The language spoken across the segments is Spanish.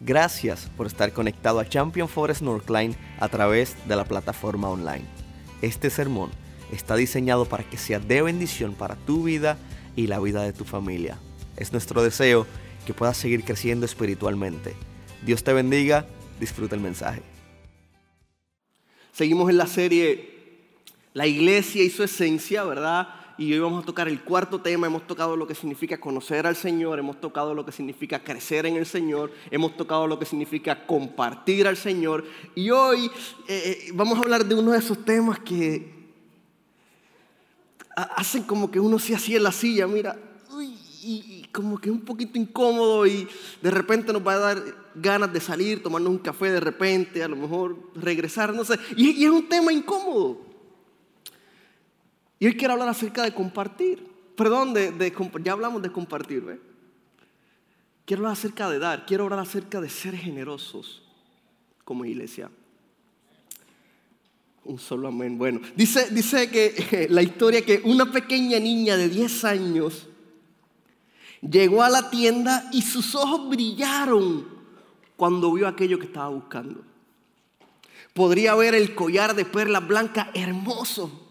Gracias por estar conectado a Champion Forest Northline a través de la plataforma online. Este sermón está diseñado para que sea de bendición para tu vida y la vida de tu familia. Es nuestro deseo que puedas seguir creciendo espiritualmente. Dios te bendiga, disfruta el mensaje. Seguimos en la serie La iglesia y su esencia, ¿verdad? Y hoy vamos a tocar el cuarto tema. Hemos tocado lo que significa conocer al Señor, hemos tocado lo que significa crecer en el Señor, hemos tocado lo que significa compartir al Señor. Y hoy eh, eh, vamos a hablar de uno de esos temas que hacen como que uno se así en la silla, mira, y, como que es un poquito incómodo y de repente nos va a dar ganas de salir, tomarnos un café de repente, a lo mejor regresar, no sé. y es un tema incómodo. Y hoy quiero hablar acerca de compartir. Perdón, de, ya hablamos de compartir, ¿ve? Quiero hablar acerca de dar, quiero hablar acerca de ser generosos como iglesia. Un solo amén. Bueno, dice, dice que la historia que una pequeña niña de 10 años llegó a la tienda y sus ojos brillaron cuando vio aquello que estaba buscando. Podría ver el collar de perlas blancas hermoso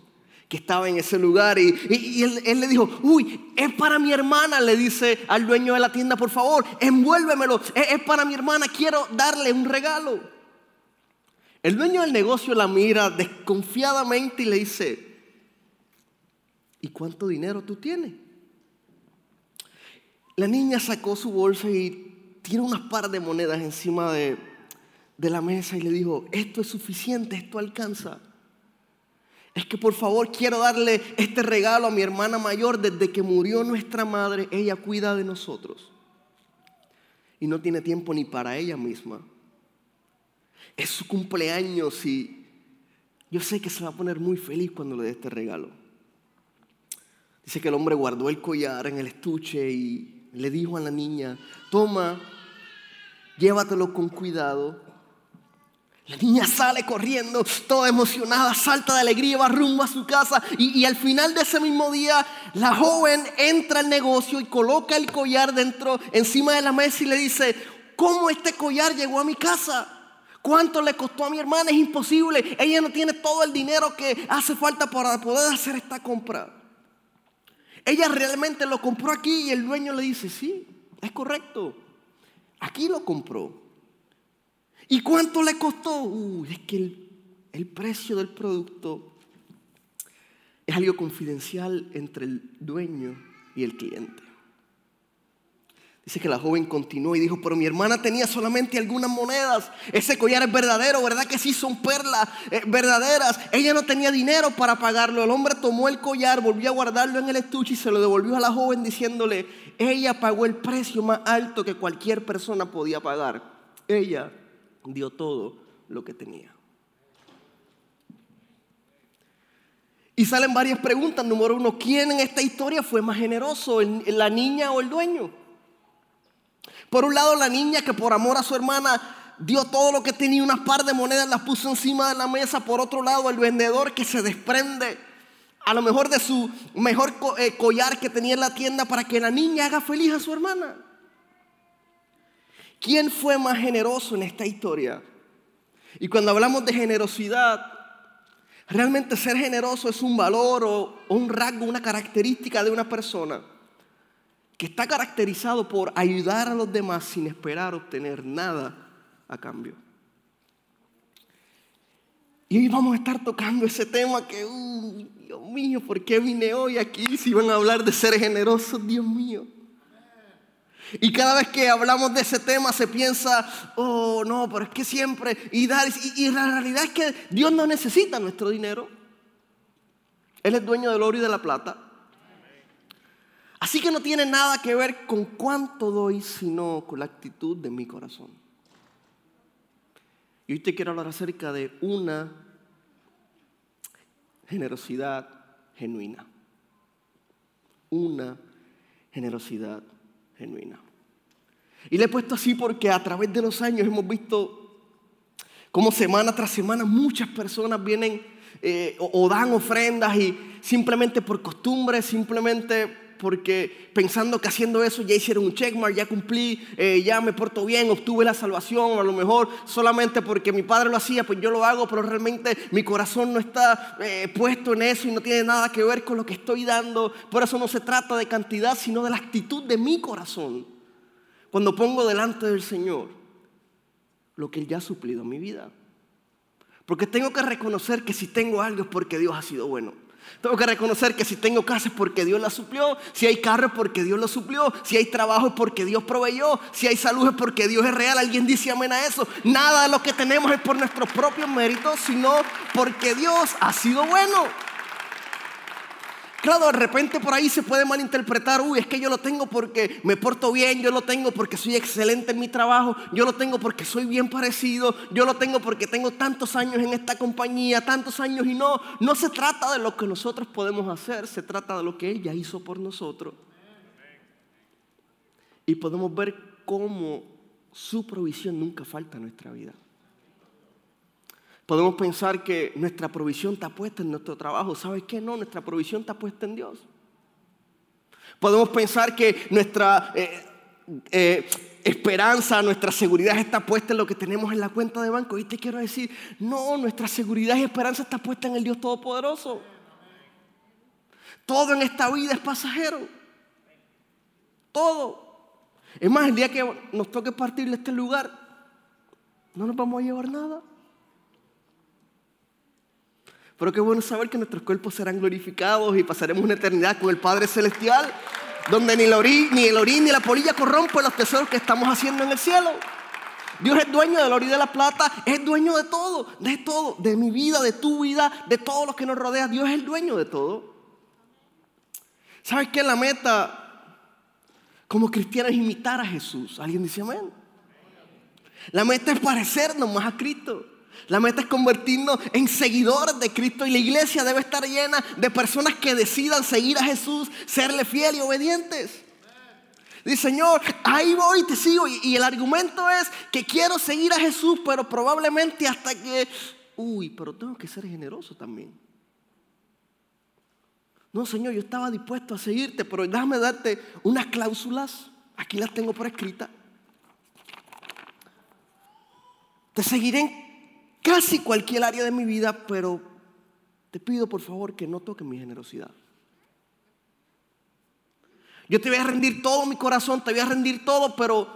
que estaba en ese lugar y, él, le dijo, uy, es para mi hermana, le dice al dueño de la tienda, por favor, envuélvemelo, es, es para mi hermana, quiero darle un regalo. El dueño del negocio la mira desconfiadamente y le dice, ¿y cuánto dinero tú tienes? La niña sacó su bolsa y tiene unas par de monedas encima de, de la mesa y le dijo, esto es suficiente, esto alcanza es que por favor quiero darle este regalo a mi hermana mayor. Desde que murió nuestra madre, ella cuida de nosotros. Y no tiene tiempo ni para ella misma. Es su cumpleaños y yo sé que se va a poner muy feliz cuando le dé este regalo. Dice que el hombre guardó el collar en el estuche y le dijo a la niña, toma, llévatelo con cuidado la niña sale corriendo, toda emocionada, salta de alegría, va rumbo a su casa y, al final de ese mismo día la joven entra al negocio y coloca el collar dentro, encima de la mesa y le dice, ¿cómo este collar llegó a mi casa? ¿Cuánto le costó a mi hermana? Es imposible. Ella no tiene todo el dinero que hace falta para poder hacer esta compra. Ella realmente lo compró aquí y el dueño le dice, sí, es correcto. Aquí lo compró. ¿Y cuánto le costó? Uy, es que el, precio del producto es algo confidencial entre el dueño y el cliente. Dice que la joven continuó y dijo, pero mi hermana tenía solamente algunas monedas. Ese collar es verdadero, ¿verdad que sí son perlas eh, verdaderas? Ella no tenía dinero para pagarlo. El hombre tomó el collar, volvió a guardarlo en el estuche y se lo devolvió a la joven diciéndole, ella pagó el precio más alto que cualquier persona podía pagar. Ella dio todo lo que tenía. Y salen varias preguntas. Número uno, ¿quién en esta historia fue más generoso, la niña o el dueño? Por un lado, la niña que por amor a su hermana dio todo lo que tenía, unas par de monedas, las puso encima de la mesa. Por otro lado, el vendedor que se desprende a lo mejor de su mejor eh, collar que tenía en la tienda para que la niña haga feliz a su hermana. ¿Quién fue más generoso en esta historia? Y cuando hablamos de generosidad, realmente ser generoso es un valor o, un rasgo, una característica de una persona que está caracterizado por ayudar a los demás sin esperar obtener nada a cambio. Y hoy vamos a estar tocando ese tema que, uh, Dios mío, ¿por qué vine hoy aquí si van a hablar de ser generosos? Dios mío. Y cada vez que hablamos de ese tema se piensa, oh no, pero es que siempre, y, dar, y, la realidad es que Dios no necesita nuestro dinero. Él es dueño del oro y de la plata. Así que no tiene nada que ver con cuánto doy, sino con la actitud de mi corazón. Y hoy te quiero hablar acerca de una generosidad genuina. Una generosidad genuina. Y le he puesto así porque a través de los años hemos visto como semana tras semana muchas personas vienen eh, o, dan ofrendas y simplemente por costumbre, simplemente porque pensando que haciendo eso ya hicieron un checkmark, ya cumplí, eh, ya me porto bien, obtuve la salvación, o a lo mejor solamente porque mi padre lo hacía, pues yo lo hago, pero realmente mi corazón no está eh, puesto en eso y no tiene nada que ver con lo que estoy dando. Por eso no se trata de cantidad, sino de la actitud de mi corazón. Cuando pongo delante del Señor lo que Él ya ha suplido en mi vida. Porque tengo que reconocer que si tengo algo es porque Dios ha sido bueno. Tengo que reconocer que si tengo casa es porque Dios la suplió, si hay carro es porque Dios lo suplió, si hay trabajo es porque Dios proveyó, si hay salud es porque Dios es real. Alguien dice amén a eso. Nada de lo que tenemos es por nuestros propios méritos, sino porque Dios ha sido bueno. De repente por ahí se puede malinterpretar, uy, es que yo lo tengo porque me porto bien, yo lo tengo porque soy excelente en mi trabajo, yo lo tengo porque soy bien parecido, yo lo tengo porque tengo tantos años en esta compañía, tantos años y no, no se trata de lo que nosotros podemos hacer, se trata de lo que Él ya hizo por nosotros. Y podemos ver cómo su provisión nunca falta en nuestra vida. Podemos pensar que nuestra provisión está puesta en nuestro trabajo. ¿Sabes qué? No, nuestra provisión está puesta en Dios. Podemos pensar que nuestra eh, eh, esperanza, nuestra seguridad está puesta en lo que tenemos en la cuenta de banco. Y te quiero decir, no, nuestra seguridad y esperanza está puesta en el Dios Todopoderoso. Todo en esta vida es pasajero. Todo. Es más, el día que nos toque partir de este lugar, no nos vamos a llevar nada. Pero qué bueno saber que nuestros cuerpos serán glorificados y pasaremos una eternidad con el Padre Celestial, donde ni, el orín ni la polilla corrompen los tesoros que estamos haciendo en el cielo. Dios es dueño del oro y de la plata, es dueño de todo, de todo, de mi vida, de tu vida, de todo lo que nos rodea. Dios es el dueño de todo. ¿Sabes qué? La meta como cristianos imitar a Jesús. ¿Alguien dice amén? La meta es parecernos más a Cristo. La meta es convertirnos en seguidores de Cristo y la iglesia debe estar llena de personas que decidan seguir a Jesús, serle fiel y obedientes. Dice, Señor, ahí voy, te sigo. Y, el argumento es que quiero seguir a Jesús, pero probablemente hasta que, uy, pero tengo que ser generoso también. No, Señor, yo estaba dispuesto a seguirte, pero déjame darte unas cláusulas. Aquí las tengo por escrita. Te seguiré en casi cualquier área de mi vida, pero te pido por favor que no toques mi generosidad. Yo te voy a rendir todo mi corazón, te voy a rendir todo, pero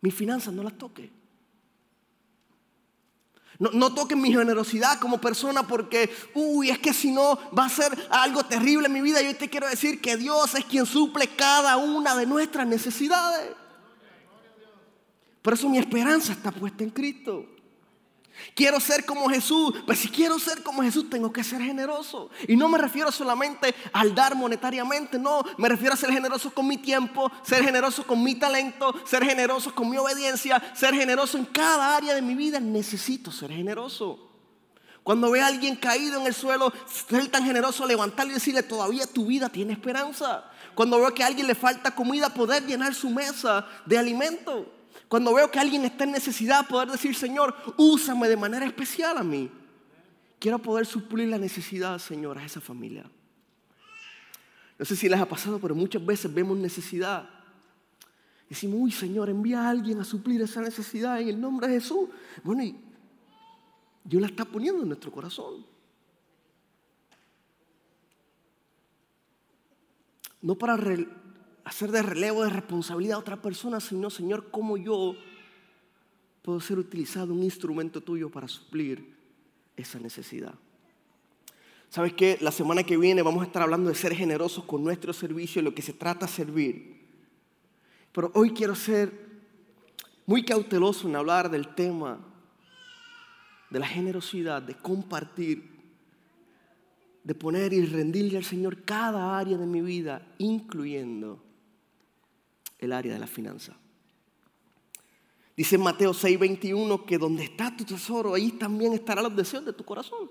mis finanzas no las toques. No, toques mi generosidad como persona porque, uy, es que si no va a ser algo terrible en mi vida. Yo te quiero decir que Dios es quien suple cada una de nuestras necesidades. Por eso mi esperanza está puesta en Cristo. Quiero ser como Jesús. Pues si quiero ser como Jesús, tengo que ser generoso. Y no me refiero solamente al dar monetariamente, no. Me refiero a ser generoso con mi tiempo, ser generoso con mi talento, ser generoso con mi obediencia, ser generoso en cada área de mi vida. Necesito ser generoso. Cuando ve a alguien caído en el suelo, ser tan generoso, levantarle y decirle, todavía tu vida tiene esperanza. Cuando veo que a alguien le falta comida, poder llenar su mesa de alimento. Cuando veo que alguien está en necesidad, poder decir, Señor, úsame de manera especial a mí. Quiero poder suplir la necesidad, Señor, a esa familia. No sé si les ha pasado, pero muchas veces vemos necesidad. Decimos, uy, Señor, envía a alguien a suplir esa necesidad en el nombre de Jesús. Bueno, y Dios la está poniendo en nuestro corazón. No para hacer de relevo de responsabilidad a otra persona, sino, Señor, cómo yo puedo ser utilizado un instrumento tuyo para suplir esa necesidad. ¿Sabes qué? La semana que viene vamos a estar hablando de ser generosos con nuestro servicio, lo que se trata de servir. Pero hoy quiero ser muy cauteloso en hablar del tema de la generosidad, de compartir, de poner y rendirle al Señor cada área de mi vida, incluyendo el área de la finanza. Dice Mateo 6:21 que donde está tu tesoro, ahí también estará los deseos de tu corazón.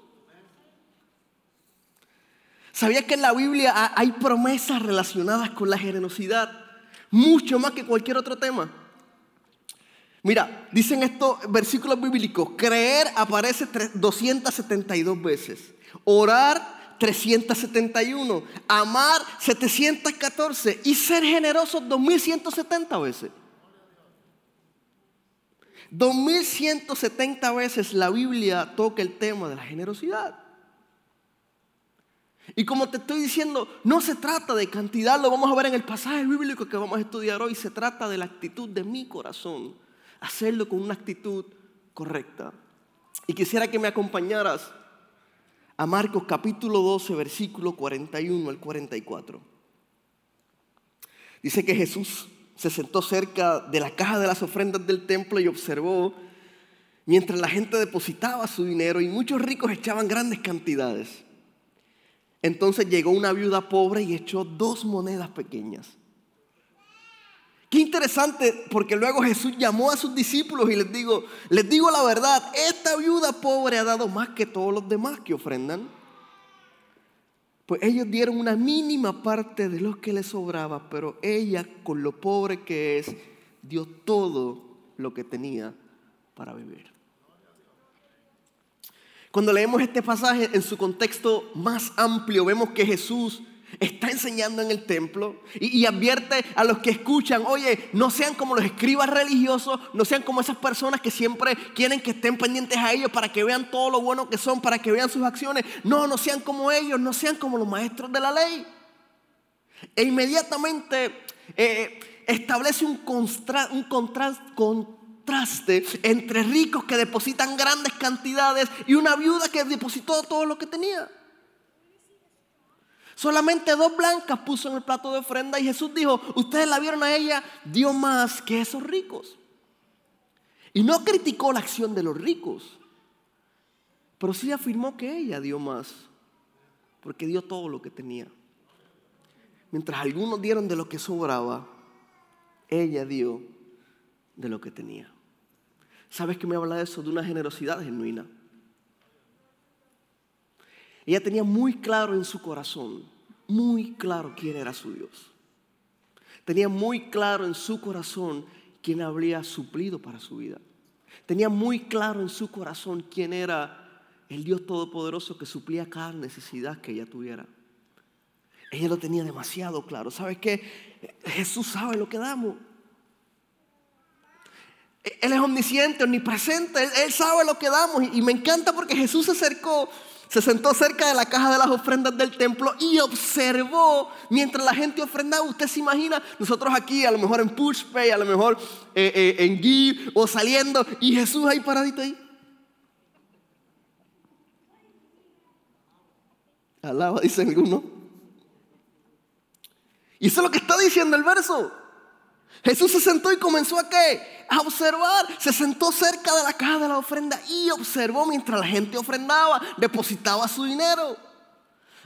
¿Sabías que en la Biblia hay promesas relacionadas con la generosidad? Mucho más que cualquier otro tema. Mira, dicen estos versículos bíblicos, creer aparece 272 veces, orar 371, amar 714 y ser generosos 2170 veces. 2170 veces la Biblia toca el tema de la generosidad. Y como te estoy diciendo, no se trata de cantidad, lo vamos a ver en el pasaje bíblico que vamos a estudiar hoy, se trata de la actitud de mi corazón, hacerlo con una actitud correcta. Y quisiera que me acompañaras a Marcos capítulo 12, versículo 41 al 44. Dice que Jesús se sentó cerca de la caja de las ofrendas del templo y observó mientras la gente depositaba su dinero y muchos ricos echaban grandes cantidades. Entonces llegó una viuda pobre y echó dos monedas pequeñas. Qué interesante, porque luego Jesús llamó a sus discípulos y les digo, les digo la verdad, esta viuda pobre ha dado más que todos los demás que ofrendan. Pues ellos dieron una mínima parte de lo que les sobraba, pero ella, con lo pobre que es, dio todo lo que tenía para vivir. Cuando leemos este pasaje en su contexto más amplio, vemos que Jesús está enseñando en el templo y, advierte a los que escuchan, oye, no sean como los escribas religiosos, no sean como esas personas que siempre quieren que estén pendientes a ellos para que vean todo lo bueno que son, para que vean sus acciones. No, no sean como ellos, no sean como los maestros de la ley. E inmediatamente eh, establece un, un contraste entre ricos que depositan grandes cantidades y una viuda que depositó todo lo que tenía. Solamente dos blancas puso en el plato de ofrenda y Jesús dijo, ustedes la vieron a ella, dio más que esos ricos. Y no criticó la acción de los ricos, pero sí afirmó que ella dio más, porque dio todo lo que tenía. Mientras algunos dieron de lo que sobraba, ella dio de lo que tenía. ¿Sabes que me habla de eso? De una generosidad genuina. Ella tenía muy claro en su corazón, muy claro quién era su Dios. Tenía muy claro en su corazón quién habría suplido para su vida. Tenía muy claro en su corazón quién era el Dios Todopoderoso que suplía cada necesidad que ella tuviera. Ella lo tenía demasiado claro. ¿Sabes qué? Jesús sabe lo que damos. Él es omnisciente, omnipresente. Él, sabe lo que damos. y me encanta porque Jesús se acercó se sentó cerca de la caja de las ofrendas del templo y observó mientras la gente ofrendaba. Usted se imagina, nosotros aquí, a lo mejor en PushPay, a lo mejor eh, eh, en Give o saliendo, y Jesús ahí paradito ahí. Alaba, dice alguno. Y eso es lo que está diciendo el verso. Jesús se sentó y comenzó a qué? A observar. Se sentó cerca de la caja de la ofrenda y observó mientras la gente ofrendaba, depositaba su dinero.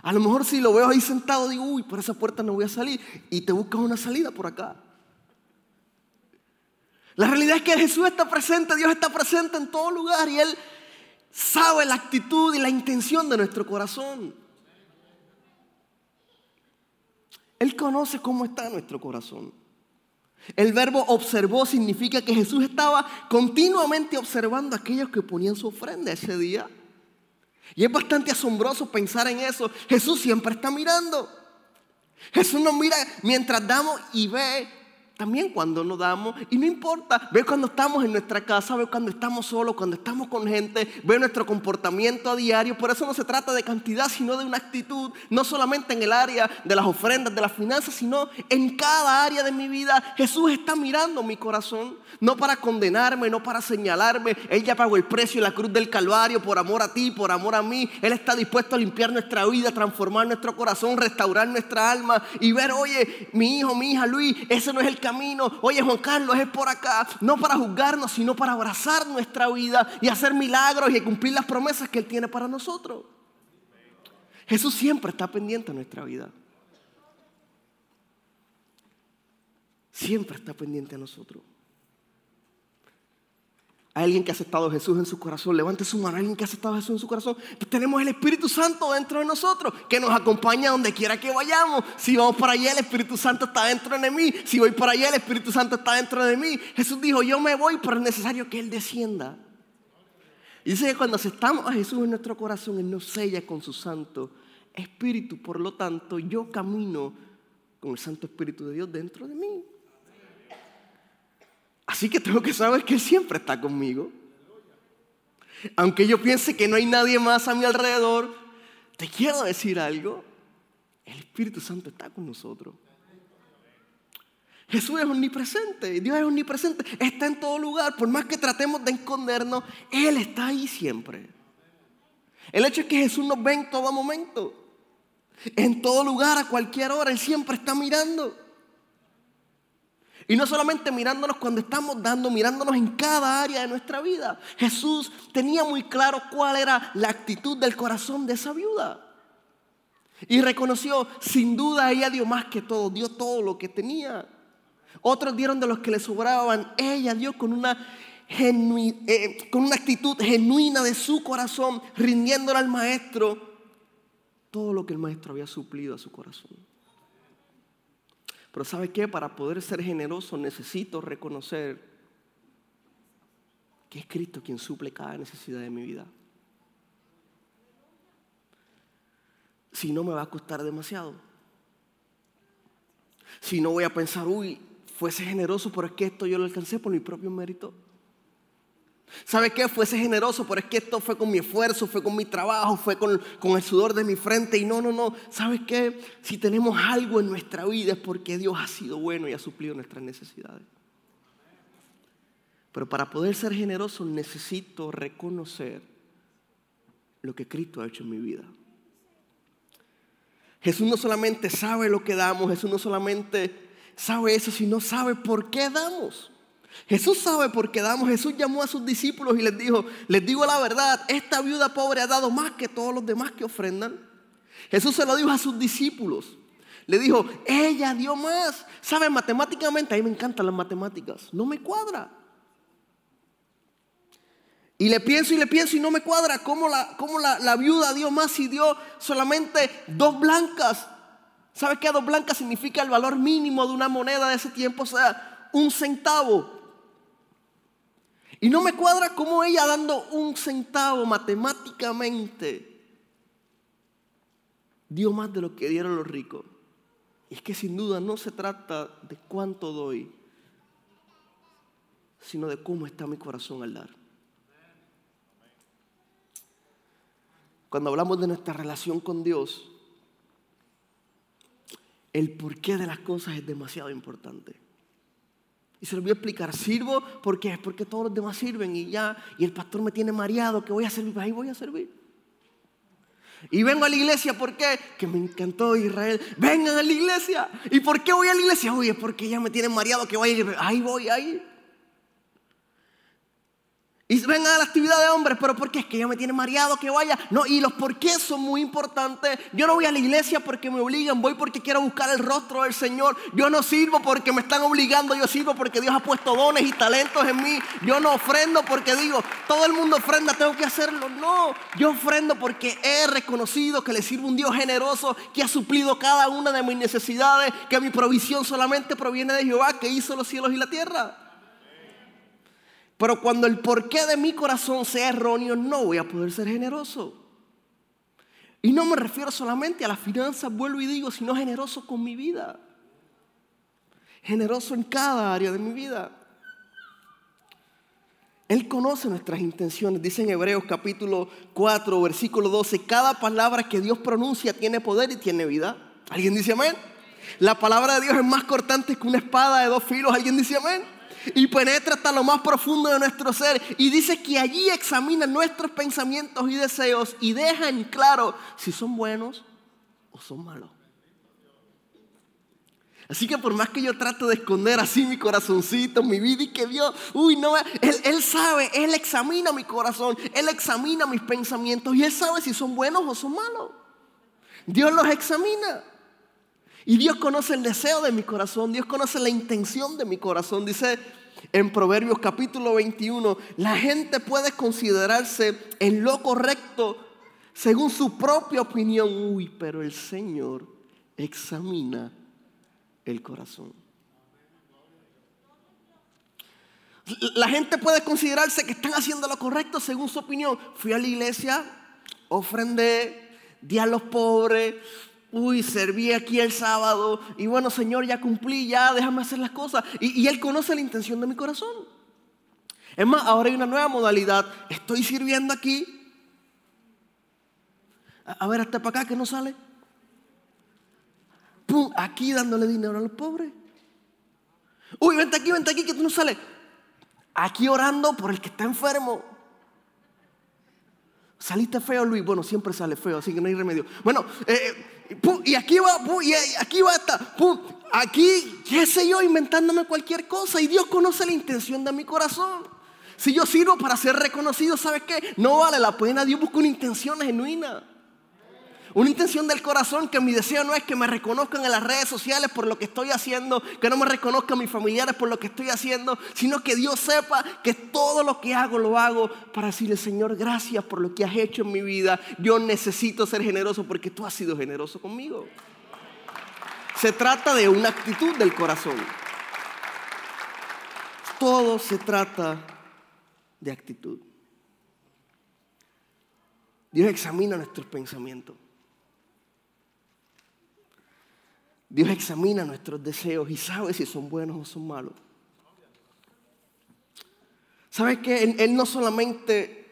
A lo mejor si lo veo ahí sentado, digo, uy, por esa puerta no voy a salir. Y te buscas una salida por acá. La realidad es que Jesús está presente, Dios está presente en todo lugar y Él sabe la actitud y la intención de nuestro corazón. Él conoce cómo está nuestro corazón. El verbo observó significa que Jesús estaba continuamente observando a aquellos que ponían su ofrenda ese día. Y es bastante asombroso pensar en eso. Jesús siempre está mirando. Jesús nos mira mientras damos y ve también cuando nos damos, y no importa, ve cuando estamos en nuestra casa, ve cuando estamos solos, cuando estamos con gente, ve nuestro comportamiento a diario. Por eso no se trata de cantidad, sino de una actitud, no solamente en el área de las ofrendas, de las finanzas, sino en cada área de mi vida. Jesús está mirando mi corazón, no para condenarme, no para señalarme. Él ya pagó el precio en la cruz del Calvario por amor a ti, por amor a mí. Él está dispuesto a limpiar nuestra vida, transformar nuestro corazón, restaurar nuestra alma y ver, oye, mi hijo, mi hija, Luis, ese no es el camino. Oye, Juan Carlos, es por acá. No para juzgarnos, sino para abrazar nuestra vida y hacer milagros y cumplir las promesas que Él tiene para nosotros. Jesús siempre está pendiente de nuestra vida. Siempre está pendiente a nosotros. Hay alguien que ha aceptado a Jesús en su corazón. Levante su mano. Hay alguien que ha aceptado a Jesús en su corazón. Pues tenemos el Espíritu Santo dentro de nosotros que nos acompaña donde quiera que vayamos. Si vamos para allá, el Espíritu Santo está dentro de mí. Si voy para allá, el Espíritu Santo está dentro de mí. Jesús dijo: Yo me voy, pero es necesario que Él descienda. Y dice que cuando aceptamos a Jesús en nuestro corazón, Él nos sella con su Santo Espíritu, por lo tanto, yo camino con el Santo Espíritu de Dios dentro de mí. Así que tengo que saber que Él siempre está conmigo. Aunque yo piense que no hay nadie más a mi alrededor, te quiero decir algo. El Espíritu Santo está con nosotros. Jesús es omnipresente, Dios es omnipresente, está en todo lugar. Por más que tratemos de escondernos, Él está ahí siempre. El hecho es que Jesús nos ve en todo momento, en todo lugar, a cualquier hora, Él siempre está mirando. Y no solamente mirándonos cuando estamos dando, mirándonos en cada área de nuestra vida. Jesús tenía muy claro cuál era la actitud del corazón de esa viuda. Y reconoció, sin duda ella dio más que todo, dio todo lo que tenía. Otros dieron de los que le sobraban. Ella dio con una, eh, con una actitud genuina de su corazón, rindiéndole al maestro todo lo que el maestro había suplido a su corazón. Pero ¿sabe qué? Para poder ser generoso necesito reconocer que es Cristo quien suple cada necesidad de mi vida. Si no me va a costar demasiado. Si no voy a pensar, uy, fuese generoso, pero es que esto yo lo alcancé por mi propio mérito. ¿Sabe qué? Fuese generoso, pero es que esto fue con mi esfuerzo, fue con mi trabajo, fue con, el sudor de mi frente. Y no, no, no. ¿Sabe qué? Si tenemos algo en nuestra vida es porque Dios ha sido bueno y ha suplido nuestras necesidades. Pero para poder ser generoso necesito reconocer lo que Cristo ha hecho en mi vida. Jesús no solamente sabe lo que damos, Jesús no solamente sabe eso, sino sabe por qué damos. Jesús sabe por qué damos. Jesús llamó a sus discípulos y les dijo, les digo la verdad, esta viuda pobre ha dado más que todos los demás que ofrendan. Jesús se lo dijo a sus discípulos. Le dijo, ella dio más. ¿Sabe matemáticamente? A mí me encantan las matemáticas. No me cuadra. Y le pienso y le pienso y no me cuadra. ¿Cómo la, cómo la, la viuda dio más y dio solamente dos blancas? ¿Sabe qué dos blancas significa el valor mínimo de una moneda de ese tiempo? O sea, un centavo. Y no me cuadra cómo ella dando un centavo matemáticamente dio más de lo que dieron los ricos. Y es que sin duda no se trata de cuánto doy, sino de cómo está mi corazón al dar. Cuando hablamos de nuestra relación con Dios, el porqué de las cosas es demasiado importante. Y se lo voy a explicar. Sirvo porque es porque todos los demás sirven y ya. Y el pastor me tiene mareado que voy a servir. Ahí voy a servir. Y vengo a la iglesia, ¿por qué? Que me encantó Israel. Vengan a la iglesia. ¿Y por qué voy a la iglesia? Oye, es porque ya me tienen mareado que voy a ir. Ahí voy, ahí. Y vengan a la actividad de hombres, pero ¿por qué? Es que ya me tiene mareado que vaya. No, y los por qué son muy importantes. Yo no voy a la iglesia porque me obligan, voy porque quiero buscar el rostro del Señor. Yo no sirvo porque me están obligando, yo sirvo porque Dios ha puesto dones y talentos en mí. Yo no ofrendo porque digo, todo el mundo ofrenda, tengo que hacerlo. No, yo ofrendo porque he reconocido que le sirvo un Dios generoso que ha suplido cada una de mis necesidades, que mi provisión solamente proviene de Jehová que hizo los cielos y la tierra. Pero cuando el porqué de mi corazón sea erróneo, no voy a poder ser generoso. Y no me refiero solamente a las finanzas, vuelvo y digo, sino generoso con mi vida. Generoso en cada área de mi vida. Él conoce nuestras intenciones. Dice en Hebreos capítulo 4, versículo 12, cada palabra que Dios pronuncia tiene poder y tiene vida. ¿Alguien dice amén? La palabra de Dios es más cortante que una espada de dos filos. ¿Alguien dice amén? Y penetra hasta lo más profundo de nuestro ser. Y dice que allí examina nuestros pensamientos y deseos y deja en claro si son buenos o son malos. Así que por más que yo trato de esconder así mi corazoncito, mi vida y que Dios, uy, no, él, él sabe, Él examina mi corazón, Él examina mis pensamientos y Él sabe si son buenos o son malos. Dios los examina. Y Dios conoce el deseo de mi corazón, Dios conoce la intención de mi corazón. Dice en Proverbios capítulo 21, la gente puede considerarse en lo correcto según su propia opinión. Uy, pero el Señor examina el corazón. La gente puede considerarse que están haciendo lo correcto según su opinión. Fui a la iglesia, ofrendé, di a los pobres, uy, serví aquí el sábado y bueno, Señor, ya cumplí, ya déjame hacer las cosas. Y, y Él conoce la intención de mi corazón. Es más, ahora hay una nueva modalidad. Estoy sirviendo aquí. A, ver, hasta para acá que no sale. Pum, aquí dándole dinero a los pobres. Uy, vente aquí, vente aquí que tú no sales. Aquí orando por el que está enfermo. Saliste feo, Luis. Bueno, siempre sale feo, así que no hay remedio. Bueno, eh, y aquí va, y aquí va esta, pum, aquí, qué sé yo, inventándome cualquier cosa. Y Dios conoce la intención de mi corazón. Si yo sirvo para ser reconocido, ¿sabes qué? No vale la pena. Dios busca una intención genuina. Una intención del corazón que mi deseo no es que me reconozcan en las redes sociales por lo que estoy haciendo, que no me reconozcan mis familiares por lo que estoy haciendo, sino que Dios sepa que todo lo que hago lo hago para decirle, Señor, gracias por lo que has hecho en mi vida. Yo necesito ser generoso porque tú has sido generoso conmigo. Se trata de una actitud del corazón. Todo se trata de actitud. Dios examina nuestros pensamientos. Dios examina nuestros deseos y sabe si son buenos o son malos. ¿Sabes que él, él, no solamente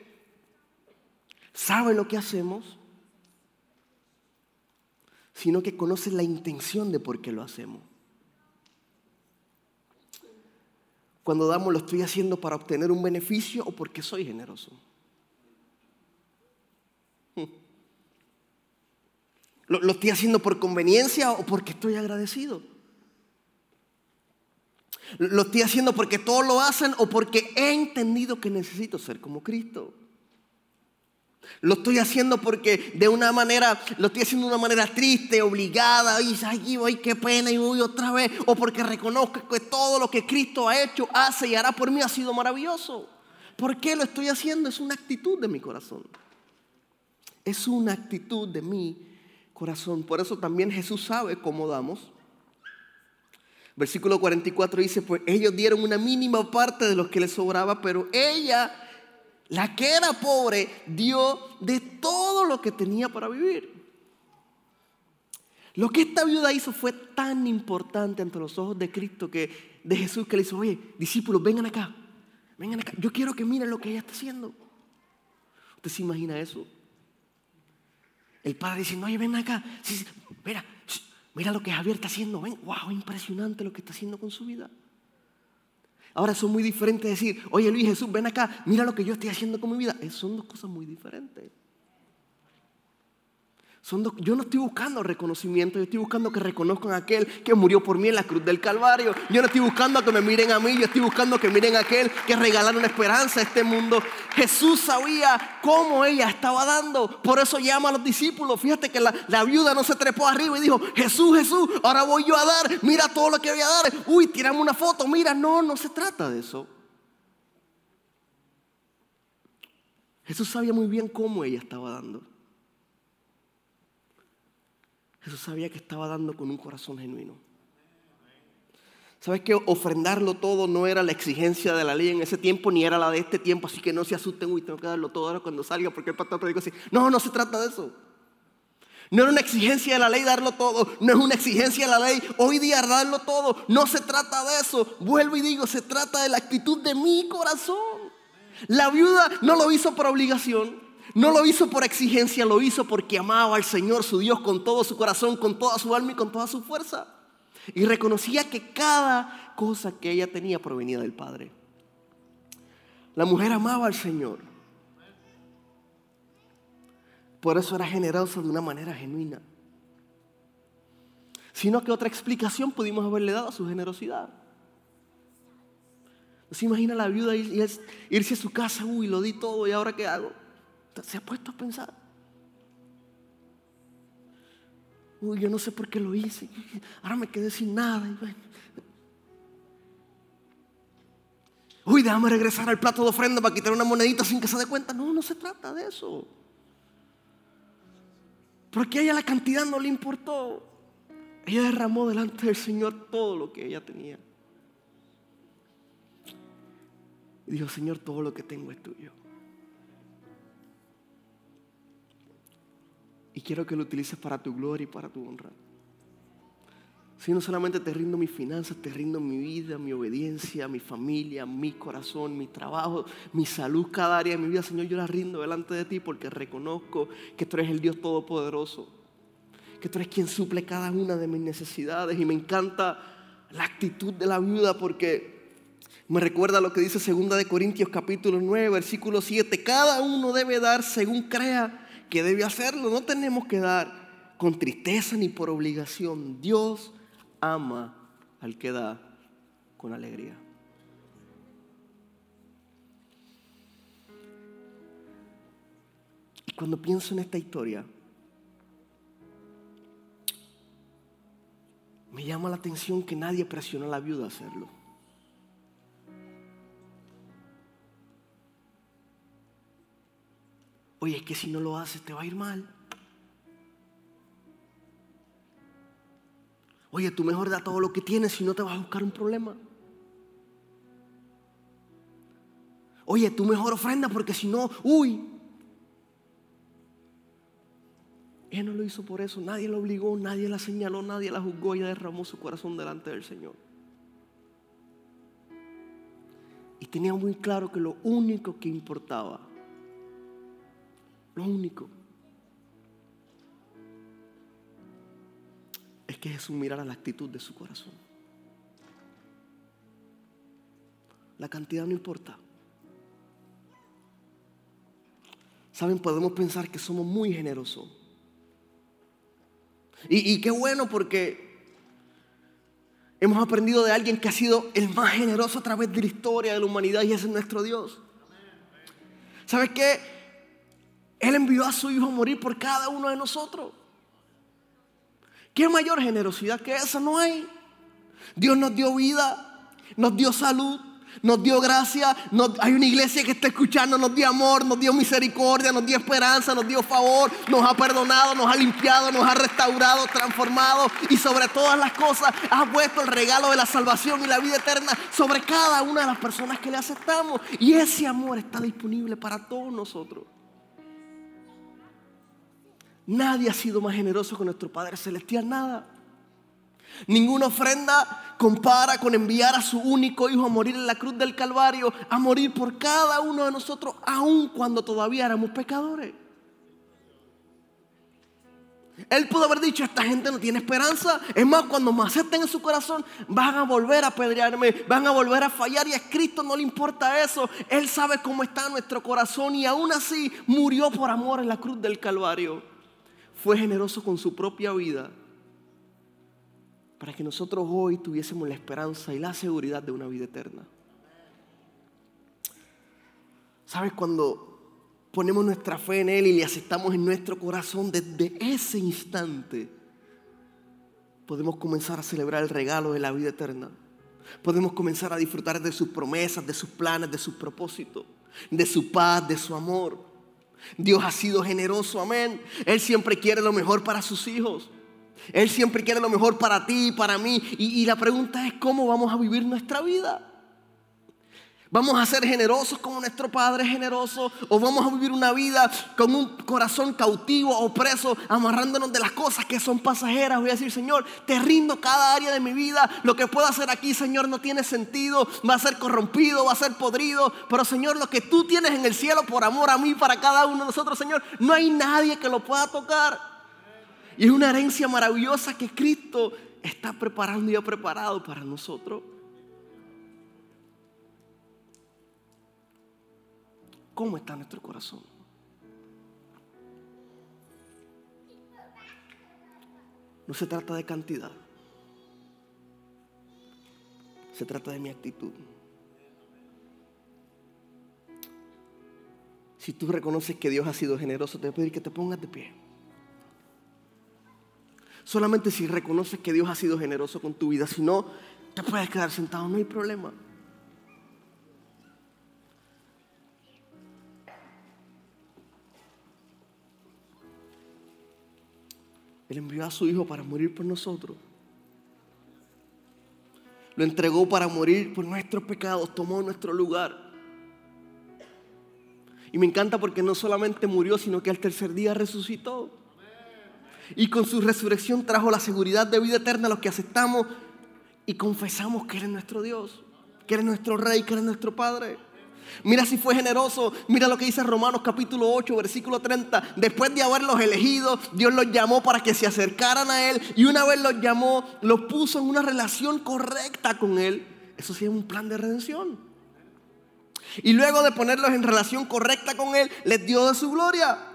sabe lo que hacemos, sino que conoce la intención de por qué lo hacemos. Cuando damos lo estoy haciendo para obtener un beneficio o porque soy generoso. ¿Lo, estoy haciendo por conveniencia o porque estoy agradecido? ¿Lo estoy haciendo porque todos lo hacen o porque he entendido que necesito ser como Cristo? Lo estoy haciendo porque de una manera, lo estoy haciendo de una manera triste, obligada, y ay, ay, qué pena, y voy otra vez, o porque reconozco que todo lo que Cristo ha hecho, hace y hará por mí ha sido maravilloso. ¿Por qué lo estoy haciendo? Es una actitud de mi corazón. Es una actitud de mi corazón. Por eso también Jesús sabe cómo damos. Versículo 44 dice, pues ellos dieron una mínima parte de lo que les sobraba, pero ella, la que era pobre, dio de todo lo que tenía para vivir. Lo que esta viuda hizo fue tan importante ante los ojos de Cristo que de Jesús que le hizo, oye, discípulos, vengan acá, vengan acá. Yo quiero que miren lo que ella está haciendo. ¿Usted se imagina eso? El padre diciendo, oye, ven acá. mira, mira lo que Javier está haciendo. Ven, wow, impresionante lo que está haciendo con su vida. Ahora son muy diferentes decir, oye Luis Jesús, ven acá, mira lo que yo estoy haciendo con mi vida. Son dos cosas muy diferentes yo no estoy buscando reconocimiento, yo estoy buscando que reconozcan a aquel que murió por mí en la cruz del Calvario. Yo no estoy buscando que me miren a mí, yo estoy buscando que miren a aquel que regalaron esperanza a este mundo. Jesús sabía cómo ella estaba dando, por eso llama a los discípulos. Fíjate que la, la viuda no se trepó arriba y dijo, Jesús, Jesús, ahora voy yo a dar, mira todo lo que voy a dar. Uy, tirame una foto, mira, no, no se trata de eso. Jesús sabía muy bien cómo ella estaba dando. Jesús sabía que estaba dando con un corazón genuino. ¿Sabes que ofrendarlo todo no era la exigencia de la ley en ese tiempo ni era la de este tiempo? Así que no se asusten, uy, tengo que darlo todo ahora cuando salga porque el pastor predicó así. No, no se trata de eso. No era una exigencia de la ley darlo todo. No es una exigencia de la ley hoy día darlo todo. No se trata de eso. Vuelvo y digo, se trata de la actitud de mi corazón. La viuda no lo hizo por obligación. No lo hizo por exigencia, lo hizo porque amaba al Señor, su Dios, con todo su corazón, con toda su alma y con toda su fuerza. Y reconocía que cada cosa que ella tenía provenía del Padre. La mujer amaba al Señor. Por eso era generosa de una manera genuina. Sino que otra explicación pudimos haberle dado a su generosidad. ¿Se imagina la viuda irse a su casa? Uy, lo di todo y ahora qué hago? ¿Se ha puesto a pensar? Uy, yo no sé por qué lo hice. Ahora me quedé sin nada. Uy, déjame regresar al plato de ofrenda para quitar una monedita sin que se dé cuenta. No, no se trata de eso. Porque a ella la cantidad no le importó. Ella derramó delante del Señor todo lo que ella tenía. Y dijo, Señor, todo lo que tengo es tuyo. Y quiero que lo utilices para tu gloria y para tu honra. Si no solamente te rindo mis finanzas, te rindo mi vida, mi obediencia, mi familia, mi corazón, mi trabajo, mi salud, cada área de mi vida, Señor, yo la rindo delante de ti porque reconozco que tú eres el Dios Todopoderoso, que tú eres quien suple cada una de mis necesidades. Y me encanta la actitud de la viuda porque me recuerda lo que dice 2 de Corintios capítulo 9, versículo 7. Cada uno debe dar según crea que debe hacerlo. No tenemos que dar con tristeza ni por obligación. Dios ama al que da con alegría. Y cuando pienso en esta historia, me llama la atención que nadie presionó a la viuda a hacerlo. Oye, es que si no lo haces te va a ir mal. Oye, tú mejor da todo lo que tienes si no te vas a buscar un problema. Oye, tú mejor ofrenda porque si no, uy. Él no lo hizo por eso, nadie lo obligó, nadie la señaló, nadie la juzgó, ella derramó su corazón delante del Señor. Y tenía muy claro que lo único que importaba, lo único, es que Jesús mirara la actitud de su corazón. La cantidad no importa. Saben, podemos pensar que somos muy generosos. Y, y, qué bueno porque hemos aprendido de alguien que ha sido el más generoso a través de la historia de la humanidad y ese es nuestro Dios. ¿Sabes qué? Él envió a su Hijo a morir por cada uno de nosotros. ¿Qué mayor generosidad que esa no hay? Dios nos dio vida, nos dio salud, nos dio gracia, hay una iglesia que está escuchando, nos dio amor, nos dio misericordia, nos dio esperanza, nos dio favor, nos ha perdonado, nos ha limpiado, nos ha restaurado, transformado y sobre todas las cosas ha puesto el regalo de la salvación y la vida eterna sobre cada una de las personas que le aceptamos. Y ese amor está disponible para todos nosotros. Nadie ha sido más generoso con nuestro Padre Celestial, nada. Ninguna ofrenda compara con enviar a su único hijo a morir en la cruz del Calvario, a morir por cada uno de nosotros, aun cuando todavía éramos pecadores. Él pudo haber dicho, esta gente no tiene esperanza. Es más, cuando me acepten en su corazón, van a volver a apedrearme, van a volver a fallar y a Cristo no le importa eso. Él sabe cómo está nuestro corazón y aún así murió por amor en la cruz del Calvario fue generoso con su propia vida para que nosotros hoy tuviésemos la esperanza y la seguridad de una vida eterna. ¿Sabes? Cuando ponemos nuestra fe en Él y le aceptamos en nuestro corazón, desde ese instante podemos comenzar a celebrar el regalo de la vida eterna. Podemos comenzar a disfrutar de sus promesas, de sus planes, de sus propósitos, de su paz, de su amor. Dios ha sido generoso, amén. Él siempre quiere lo mejor para sus hijos. Él siempre quiere lo mejor para ti y para mí. Y, la pregunta es, ¿cómo vamos a vivir nuestra vida? ¿Vamos a ser generosos como nuestro Padre generoso? ¿O vamos a vivir una vida con un corazón cautivo o preso, amarrándonos de las cosas que son pasajeras? Voy a decir, Señor, te rindo cada área de mi vida. Lo que puedo hacer aquí, Señor, no tiene sentido. Va a ser corrompido, va a ser podrido. Pero, Señor, lo que tú tienes en el cielo por amor a mí, para cada uno de nosotros, Señor, no hay nadie que lo pueda tocar. Y es una herencia maravillosa que Cristo está preparando y ha preparado para nosotros. ¿Cómo está nuestro corazón? No se trata de cantidad. Se trata de mi actitud. Si tú reconoces que Dios ha sido generoso, te voy a pedir que te pongas de pie. Solamente si reconoces que Dios ha sido generoso con tu vida. Si no, te puedes quedar sentado, no hay problema. Él envió a su Hijo para morir por nosotros. Lo entregó para morir por nuestros pecados, tomó nuestro lugar. Y me encanta porque no solamente murió, sino que al tercer día resucitó. Y con su resurrección trajo la seguridad de vida eterna a los que aceptamos y confesamos que Él es nuestro Dios, que Él es nuestro Rey, que Él es nuestro Padre. Mira si fue generoso. Mira lo que dice Romanos capítulo 8, versículo 30. Después de haberlos elegido, Dios los llamó para que se acercaran a Él. Y una vez los llamó, los puso en una relación correcta con Él. Eso sí es un plan de redención. Y luego de ponerlos en relación correcta con Él, les dio de su gloria.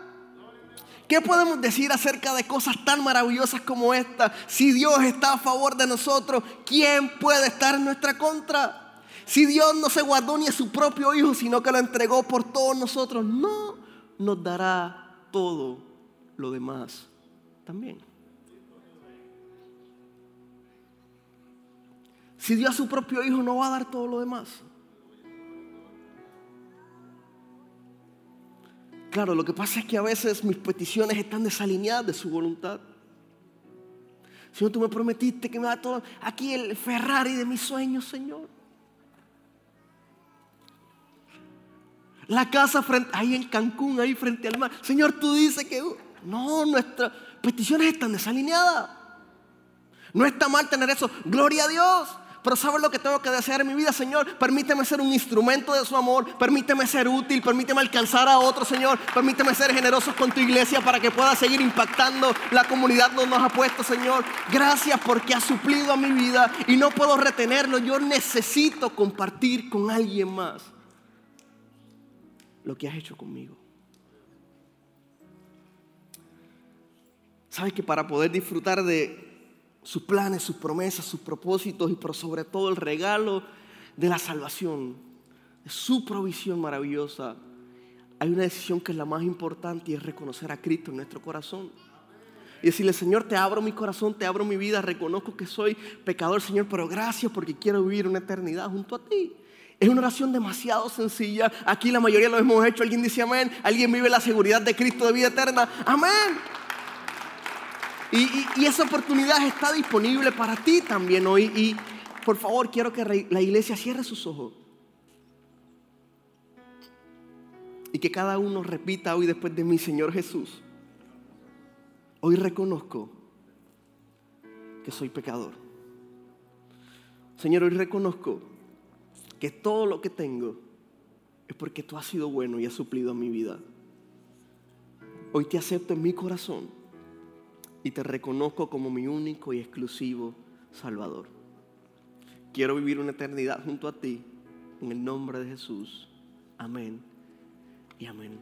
¿Qué podemos decir acerca de cosas tan maravillosas como esta? Si Dios está a favor de nosotros, ¿quién puede estar en nuestra contra? Si Dios no se guardó ni a su propio Hijo, sino que lo entregó por todos nosotros, no nos dará todo lo demás también. Si dio a su propio Hijo, no va a dar todo lo demás. Claro, lo que pasa es que a veces mis peticiones están desalineadas de su voluntad. Señor, tú me prometiste que me va todo aquí el Ferrari de mis sueños, Señor. La casa ahí en Cancún, ahí frente al mar. Señor, tú dices que uh, no, nuestras peticiones están desalineadas. No está mal tener eso. Gloria a Dios. Pero ¿sabes lo que tengo que desear en mi vida, Señor? Permíteme ser un instrumento de su amor. Permíteme ser útil. Permíteme alcanzar a otro, Señor. Permíteme ser generoso con tu iglesia para que pueda seguir impactando la comunidad donde nos ha puesto, Señor. Gracias porque has suplido a mi vida y no puedo retenerlo. Yo necesito compartir con alguien más lo que has hecho conmigo. Sabes que para poder disfrutar de sus planes, sus promesas, sus propósitos y por sobre todo el regalo de la salvación, de su provisión maravillosa, hay una decisión que es la más importante y es reconocer a Cristo en nuestro corazón. Y decirle, Señor, te abro mi corazón, te abro mi vida, reconozco que soy pecador, Señor, pero gracias porque quiero vivir una eternidad junto a ti. Es una oración demasiado sencilla. Aquí la mayoría lo hemos hecho. Alguien dice amén. Alguien vive la seguridad de Cristo de vida eterna. Amén. Y, esa oportunidad está disponible para ti también hoy. Y por favor, quiero que la iglesia cierre sus ojos. Y que cada uno repita hoy después de mí, Señor Jesús. Hoy reconozco que soy pecador. Señor, hoy reconozco que todo lo que tengo es porque tú has sido bueno y has suplido a mi vida. Hoy te acepto en mi corazón y te reconozco como mi único y exclusivo Salvador. Quiero vivir una eternidad junto a ti en el nombre de Jesús. Amén y amén.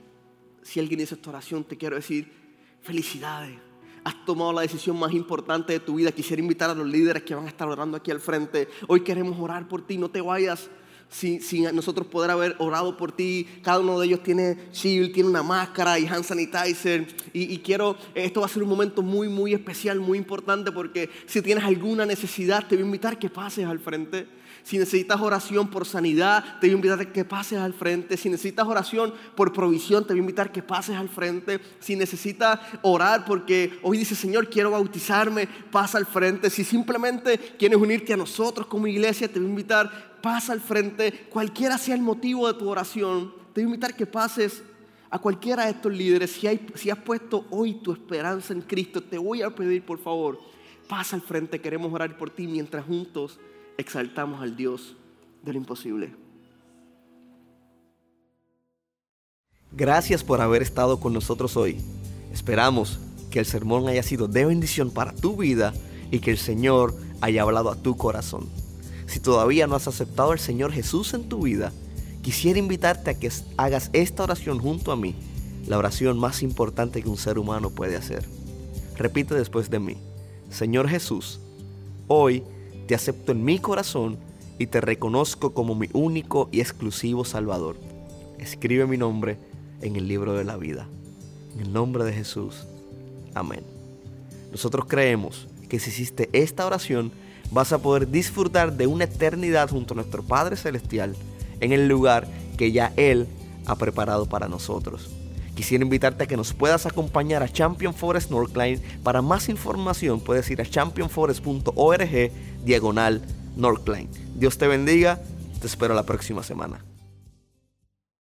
Si alguien hizo esta oración, te quiero decir felicidades has tomado la decisión más importante de tu vida. Quisiera invitar a los líderes que van a estar orando aquí al frente. Hoy queremos orar por ti, no te vayas sin, nosotros poder haber orado por ti. Cada uno de ellos tiene shield, tiene una máscara y hand sanitizer. Y, quiero, esto va a ser un momento muy, muy especial, muy importante porque si tienes alguna necesidad, te voy a invitar que pases al frente. Si necesitas oración por sanidad, te voy a invitar que pases al frente. Si necesitas oración por provisión, te voy a invitar que pases al frente. Si necesitas orar porque hoy dice, Señor, quiero bautizarme, pasa al frente. Si simplemente quieres unirte a nosotros como iglesia, te voy a invitar pasa al frente, cualquiera sea el motivo de tu oración, te voy a invitar que pases a cualquiera de estos líderes. Si, has puesto hoy tu esperanza en Cristo, te voy a pedir por favor, pasa al frente, queremos orar por ti mientras juntos exaltamos al Dios de lo imposible. Gracias por haber estado con nosotros hoy. Esperamos que el sermón haya sido de bendición para tu vida y que el Señor haya hablado a tu corazón. Si todavía no has aceptado al Señor Jesús en tu vida, quisiera invitarte a que hagas esta oración junto a mí, la oración más importante que un ser humano puede hacer. Repite después de mí, Señor Jesús, hoy te acepto en mi corazón y te reconozco como mi único y exclusivo Salvador. Escribe mi nombre en el libro de la vida. En el nombre de Jesús. Amén. Nosotros creemos que si hiciste esta oración, vas a poder disfrutar de una eternidad junto a nuestro Padre Celestial en el lugar que ya Él ha preparado para nosotros. Quisiera invitarte a que nos puedas acompañar a Champion Forest Northline. Para más información puedes ir a championforest.org diagonal Northline. Dios te bendiga, te espero la próxima semana.